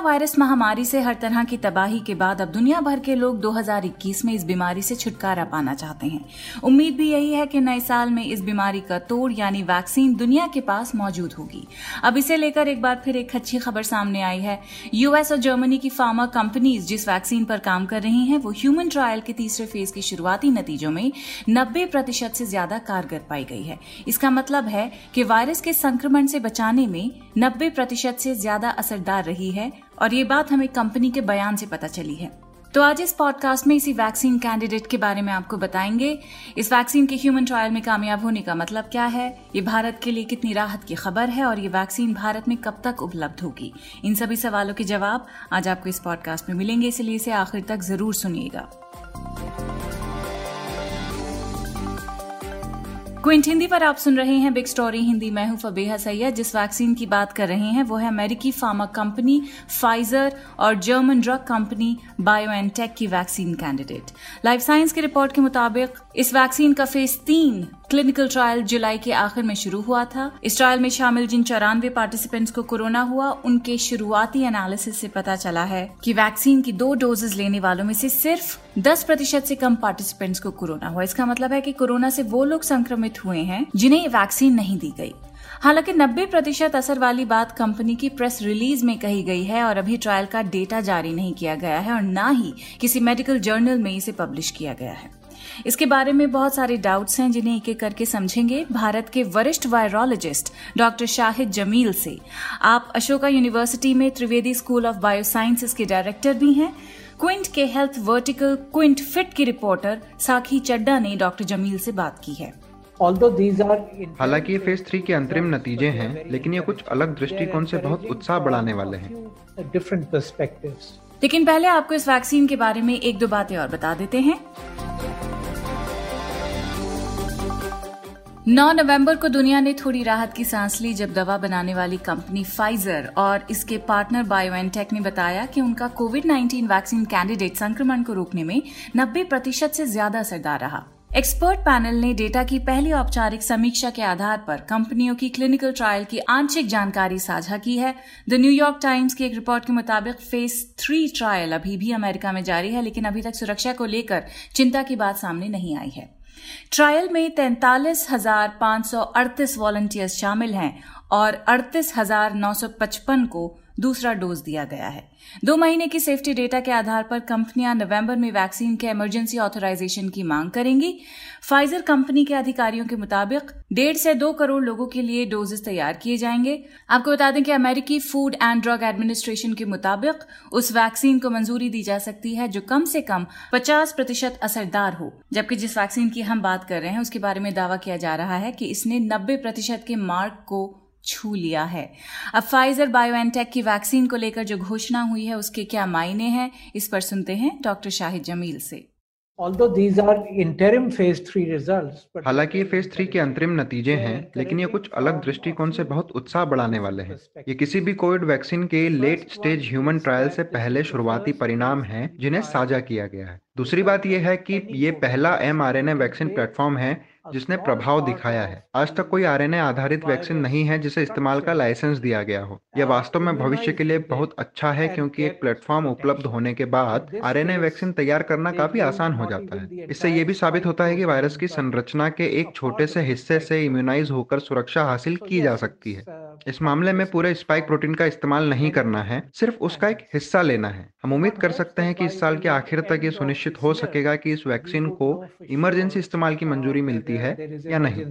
Corona virus महामारी से हर तरह की तबाही के बाद अब दुनिया भर के लोग 2021 में इस बीमारी से छुटकारा पाना चाहते हैं। उम्मीद भी यही है कि नए साल में इस बीमारी का तोड़ यानी वैक्सीन दुनिया के पास मौजूद होगी। अब इसे लेकर एक बार फिर एक अच्छी खबर सामने आई है। यूएस और जर्मनी की फार्मा कंपनीज़ जिस वैक्सीन पर काम कर रही हैं, वो ह्यूमन ट्रायल के तीसरे फ़ेज़ के शुरुआती नतीजों में नब्बे प्रतिशत से ज़्यादा कारगर पाई गई है। इसका मतलब है कि वायरस के संक्रमण से बचाने में नब्बे प्रतिशत से ज़्यादा असरदार रही है और ये बात हमें कंपनी के बयान से पता चली है। तो आज इस पॉडकास्ट में इसी वैक्सीन कैंडिडेट के बारे में आपको बताएँगे। इस वैक्सीन के ह्यूमन ट्रायल में कामयाब होने का मतलब क्या है? ये भारत के लिए कितनी राहत की खबर है और ये वैक्सीन भारत में कब तक उपलब्ध होगी? इन सभी सवालों के जवाब आज आपको इस पॉडकास्ट में मिलेंगे, इसलिए इसे आखिर तक ज़रूर सुनिएगा। क्विंट, हिंदी पर आप सुन रहे हैं बिग स्टोरी। हिंदी मैं हूँ फबेहा सैयद जिस वैक्सीन की बात कर रहे हैं, वो है अमेरिकी फार्मा कंपनी फाइजर और जर्मन ड्रग कंपनी बायोएनटेक की वैक्सीन कैंडिडेट। लाइफ साइंस की रिपोर्ट के मुताबिक, इस वैक्सीन का फ़ेज़ तीन क्लिनिकल ट्रायल जुलाई के आखिर में शुरू हुआ था। इस ट्रायल में शामिल जिन चौरानवे पार्टिसिपेंट्स को कोरोना हुआ, उनके शुरुआती एनालिसिस से पता चला है कि वैक्सीन की दो डोजेज लेने वालों में से सिर्फ़ 10 प्रतिशत से कम पार्टिसिपेंट्स को कोरोना हुआ। इसका मतलब है कि कोरोना से वो लोग संक्रमित हुए हैं जिन्हें वैक्सीन नहीं दी गई। हालाँकि 90 प्रतिशत असर वाली बात कंपनी की प्रेस रिलीज़ में कही गई है और अभी ट्रायल का डेटा जारी नहीं किया गया है और न ही किसी मेडिकल जर्नल में इसे पब्लिश किया गया है। इसके बारे में बहुत सारे डाउट्स हैं जिन्हें एक एक करके समझेंगे भारत के वरिष्ठ वायरोलॉजिस्ट डॉक्टर शाहिद जमील से। आप अशोका यूनिवर्सिटी में त्रिवेदी स्कूल ऑफ़ बायोसाइंसेस के डायरेक्टर भी हैं। क्विंट के हेल्थ वर्टिकल क्विंट फिट की रिपोर्टर साखी चड्डा ने डॉक्टर जमील से बात की है। हालाँकि ये फ़ेज़ थ्री के अंतरिम नतीजे हैं लेकिन ये कुछ अलग दृष्टिकोण से बहुत उत्साह बढ़ाने वाले हैं। डिफरेंट लेकिन पहले आपको इस वैक्सीन के बारे में एक दो बातें और बता देते हैं। 9 नवंबर को दुनिया ने थोड़ी राहत की सांस ली जब दवा बनाने वाली कंपनी फाइजर और इसके पार्टनर बायोएनटेक ने बताया कि उनका कोविड 19 वैक्सीन कैंडिडेट संक्रमण को रोकने में 90 प्रतिशत से ज़्यादा असरदार रहा। एक्सपर्ट पैनल ने डेटा की पहली औपचारिक समीक्षा के आधार पर कंपनियों की क्लिनिकल ट्रायल की आंशिक जानकारी साझा की है। द न्यूयॉर्क टाइम्स की एक रिपोर्ट के मुताबिक फ़ेज़ थ्री ट्रायल अभी भी अमेरिका में जारी है, लेकिन अभी तक सुरक्षा को लेकर चिंता की बात सामने नहीं आई है। ट्रायल में तैंतालीस हज़ार पाँच सौ अड़तीस वॉलंटियर्स शामिल हैं और अड़तीस हज़ार नौ सौ पचपन को दूसरा डोज दिया गया है। दो महीने की सेफ्टी डेटा के आधार पर कंपनियाँ नवंबर में वैक्सीन के इमरजेंसी ऑथराइजेशन की मांग करेंगी। फाइजर कंपनी के अधिकारियों के मुताबिक डेढ़ से दो करोड़ लोगों के लिए डोजेस तैयार किए जाएँगे। आपको बता दें कि अमेरिकी फ़ूड एंड ड्रग एडमिनिस्ट्रेशन के मुताबिक उस वैक्सीन को मंजूरी दी जा सकती है जो कम से कम 50 प्रतिशत असरदार हो। जबकि जिस वैक्सीन की हम बात कर रहे हैं, उसके बारे में दावा किया जा रहा है कि इसने 90 प्रतिशत के मार्क को छू लिया है। अब फाइजर बायोएनटेक की वैक्सीन को लेकर जो घोषणा हुई है उसके क्या मायने हैं? इस पर सुनते हैं डॉक्टर शाहिद जमील से। हालाँकि ये फ़ेज़ थ्री के अंतरिम नतीजे हैं लेकिन ये कुछ अलग दृष्टिकोण से बहुत उत्साह बढ़ाने वाले हैं। ये किसी भी कोविड वैक्सीन के लेट स्टेज ह्यूमन ट्रायल से पहले शुरुआती परिणाम हैं जिन्हें साझा किया गया है। दूसरी बात यह है कि ये पहला एमआरएनए वैक्सीन प्लेटफॉर्म है जिसने प्रभाव दिखाया है। आज तक कोई आरएनए आधारित वैक्सीन नहीं है जिसे इस्तेमाल का लाइसेंस दिया गया हो। यह वास्तव में भविष्य के लिए बहुत अच्छा है क्योंकि एक प्लेटफॉर्म उपलब्ध होने के बाद आरएनए वैक्सीन तैयार करना काफ़ी आसान हो जाता है। इससे यह भी साबित होता है कि वायरस की संरचना के एक छोटे से हिस्से से इम्यूनाइज होकर सुरक्षा हासिल की जा सकती है। इस मामले में पूरे स्पाइक प्रोटीन का इस्तेमाल नहीं करना है, सिर्फ़ उसका एक हिस्सा लेना है। हम उम्मीद कर सकते हैं कि इस साल के आखिर तक ये सुनिश्चित हो सकेगा कि इस वैक्सीन को इमरजेंसी इस्तेमाल की मंजूरी मिलती है। या नहीं?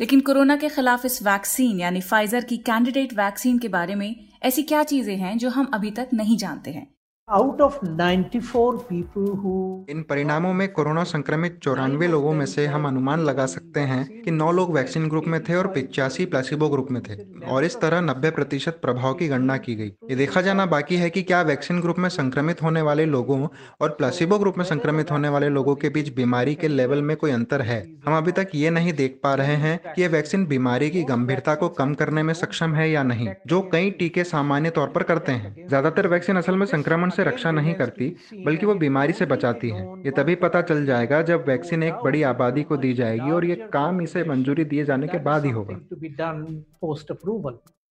लेकिन कोरोना के खिलाफ इस वैक्सीन यानी फाइजर की कैंडिडेट वैक्सीन के बारे में ऐसी क्या चीज़ें हैं जो हम अभी तक नहीं जानते हैं? आउट ऑफ़ 94 पीपल हु इन परिणामों में कोरोना संक्रमित चौरानवे लोगों में से हम अनुमान लगा सकते हैं कि नौ लोग वैक्सीन ग्रुप में थे और पिचासी प्लासिबो ग्रुप में थे, और इस तरह 90 प्रतिशत प्रभाव की गणना की गई। ये देखा जाना बाकी है कि क्या वैक्सीन ग्रुप में संक्रमित होने वाले लोगों और प्लासिबो ग्रुप में संक्रमित होने वाले लोगों के बीच बीमारी के लेवल में कोई अंतर है? हम अभी तक ये नहीं देख पा रहे हैं कि ये वैक्सीन बीमारी की गंभीरता को कम करने में सक्षम है या नहीं, जो कई टीके सामान्य तौर पर करते हैं। ज़्यादातर वैक्सीन असल में संक्रमण से रक्षा नहीं करती बल्कि वो बीमारी से बचाती है। ये तभी पता चल जाएगा जब वैक्सीन एक बड़ी आबादी को दी जाएगी और ये काम इसे मंजूरी दिए जाने के बाद ही होगा।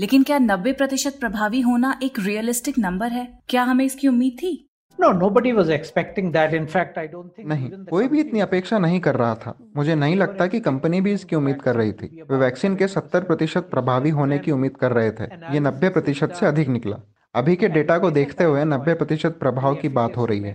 लेकिन क्या 90 प्रतिशत प्रभावी होना एक रियलिस्टिक नंबर है? क्या हमें इसकी उम्मीद थी? No, nobody was expecting that. In fact, I don't think नहीं कोई भी इतनी अपेक्षा नहीं कर रहा था। मुझे नहीं लगता कि कंपनी भी इसकी उम्मीद कर रही थी। वे वैक्सीन के 70 प्रतिशत प्रभावी होने की उम्मीद कर रहे थे। ये 90 प्रतिशत से अधिक निकला। अभी के डेटा को देखते हुए 90 प्रतिशत प्रभाव की बात हो रही है।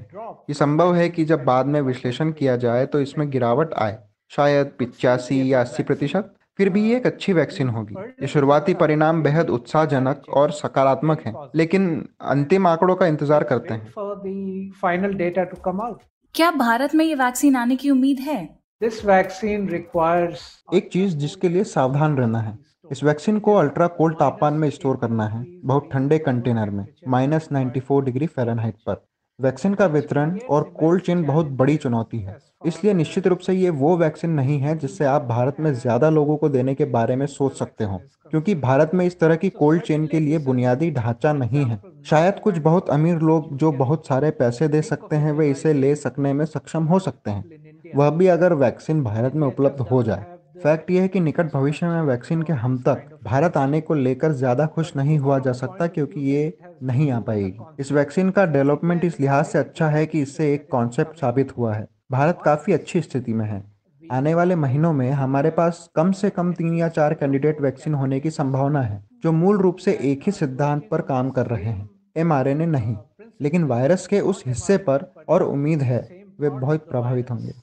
ये संभव है कि जब बाद में विश्लेषण किया जाए तो इसमें गिरावट आए शायद पिचासी या अस्सी प्रतिशत फिर भी ये एक अच्छी वैक्सीन होगी। ये शुरुआती परिणाम बेहद उत्साहजनक और सकारात्मक हैं लेकिन अंतिम आंकड़ों का इंतज़ार करते हैं। Final data to come out क्या भारत में ये वैक्सीन आने की उम्मीद है? दिस वैक्सीन रिक्वायर्स एक चीज़ जिसके लिए सावधान रहना है इस वैक्सीन को अल्ट्रा कोल्ड तापमान में स्टोर करना है, बहुत ठंडे कंटेनर में, minus ninety four degree Fahrenheit पर। वैक्सीन का वितरण और कोल्ड चेन बहुत बड़ी चुनौती है, इसलिए निश्चित रूप से ये वो वैक्सीन नहीं है जिससे आप भारत में ज़्यादा लोगों को देने के बारे में सोच सकते हो, क्योंकि भारत में इस तरह की कोल्ड चेन के लिए बुनियादी ढांचा नहीं है। शायद कुछ बहुत अमीर लोग जो बहुत सारे पैसे दे सकते हैं, वे इसे ले सकने में सक्षम हो सकते हैं। वह भी अगर वैक्सीन भारत में उपलब्ध हो जाए फैक्ट यह है कि निकट भविष्य में वैक्सीन के हम तक भारत आने को लेकर ज़्यादा खुश नहीं हुआ जा सकता क्योंकि ये नहीं आ पाएगी। इस वैक्सीन का डेवलपमेंट इस लिहाज से अच्छा है कि इससे एक कॉन्सेप्ट साबित हुआ है। भारत काफ़ी अच्छी स्थिति में है। आने वाले महीनों में हमारे पास कम से कम तीन या चार कैंडिडेट वैक्सीन होने की संभावना है, जो मूल रूप से एक ही सिद्धांत पर काम कर रहे हैं। एमआरएनए नहीं, लेकिन वायरस के उस हिस्से पर और उम्मीद है वे बहुत प्रभावित होंगे।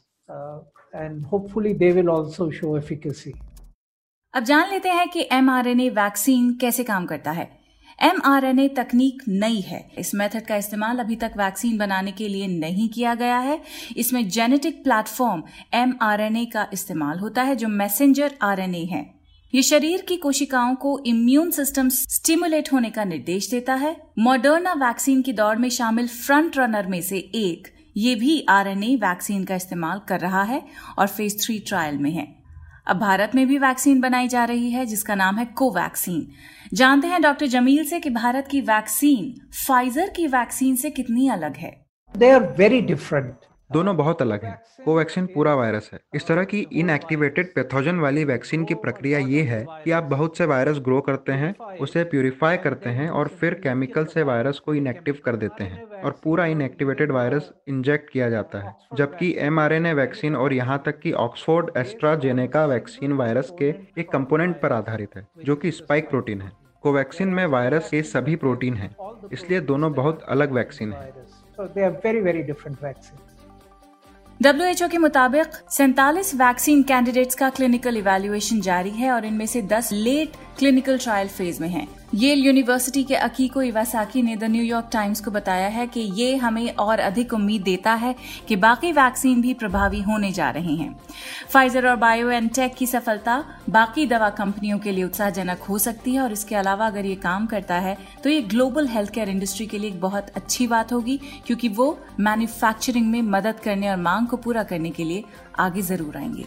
And hopefully they will also show efficacy. अब जान लेते हैं कि एमआरएनए वैक्सीन कैसे काम करता है। एमआरएनए तकनीक नई है। इस मेथड का इस्तेमाल अभी तक वैक्सीन बनाने के लिए नहीं किया गया है। इसमें जेनेटिक प्लेटफॉर्म एमआरएनए का इस्तेमाल होता है, जो मैसेंजर आरएनए है। ये शरीर की कोशिकाओं को इम्यून सिस्टम स्टिमुलेट होने का निर्देश देता है। मॉडर्ना वैक्सीन की दौड़ में शामिल फ्रंट रनर में से एक ये भी आरएनए वैक्सीन का इस्तेमाल कर रहा है और फ़ेज़ थ्री ट्रायल में है। अब भारत में भी वैक्सीन बनाई जा रही है, जिसका नाम है कोवैक्सीन। जानते हैं डॉक्टर जमील से कि भारत की वैक्सीन फाइजर की वैक्सीन से कितनी अलग है। दे आर वेरी डिफरेंट दोनों बहुत अलग हैं। कोवैक्सीन पूरा वायरस है। इस तरह की इनएक्टिवेटेड पैथोजन वाली वैक्सीन की प्रक्रिया ये है कि आप बहुत से वायरस ग्रो करते हैं, उसे प्यूरिफाई करते हैं और फिर केमिकल से वायरस को इनएक्टिव कर देते हैं और पूरा इनएक्टिवेटेड वायरस इंजेक्ट किया जाता है। जबकि एमआरएनए वैक्सीन और यहाँ तक कि ऑक्सफोर्ड एस्ट्राजेनेका वैक्सीन वायरस के एक कंपोनेंट पर आधारित है, जो कि स्पाइक प्रोटीन है। कोवैक्सीन में वायरस के सभी प्रोटीन हैं, इसलिए दोनों बहुत अलग वैक्सीन हैं। डब्ल्यूएचओ के मुताबिक सैतालीस वैक्सीन कैंडिडेट्स का क्लिनिकल इवेल्युएशन जारी है और इनमें से 10 लेट क्लिनिकल ट्रायल फ़ेज़ में हैं। येल यूनिवर्सिटी के अकीको इवासाकी ने द न्यूयॉर्क टाइम्स को बताया है कि ये हमें और अधिक उम्मीद देता है कि बाकी वैक्सीन भी प्रभावी होने जा रहे हैं। फाइजर और बायो एंड टेक की सफलता बाकी दवा कंपनियों के लिए उत्साहजनक हो सकती है और इसके अलावा अगर ये काम करता है तो ये ग्लोबल हेल्थ केयर इंडस्ट्री के लिए एक बहुत अच्छी बात होगी, क्योंकि वो मैन्युफैक्चरिंग में मदद करने और मांग को पूरा करने के लिए आगे ज़रूर आएँगे।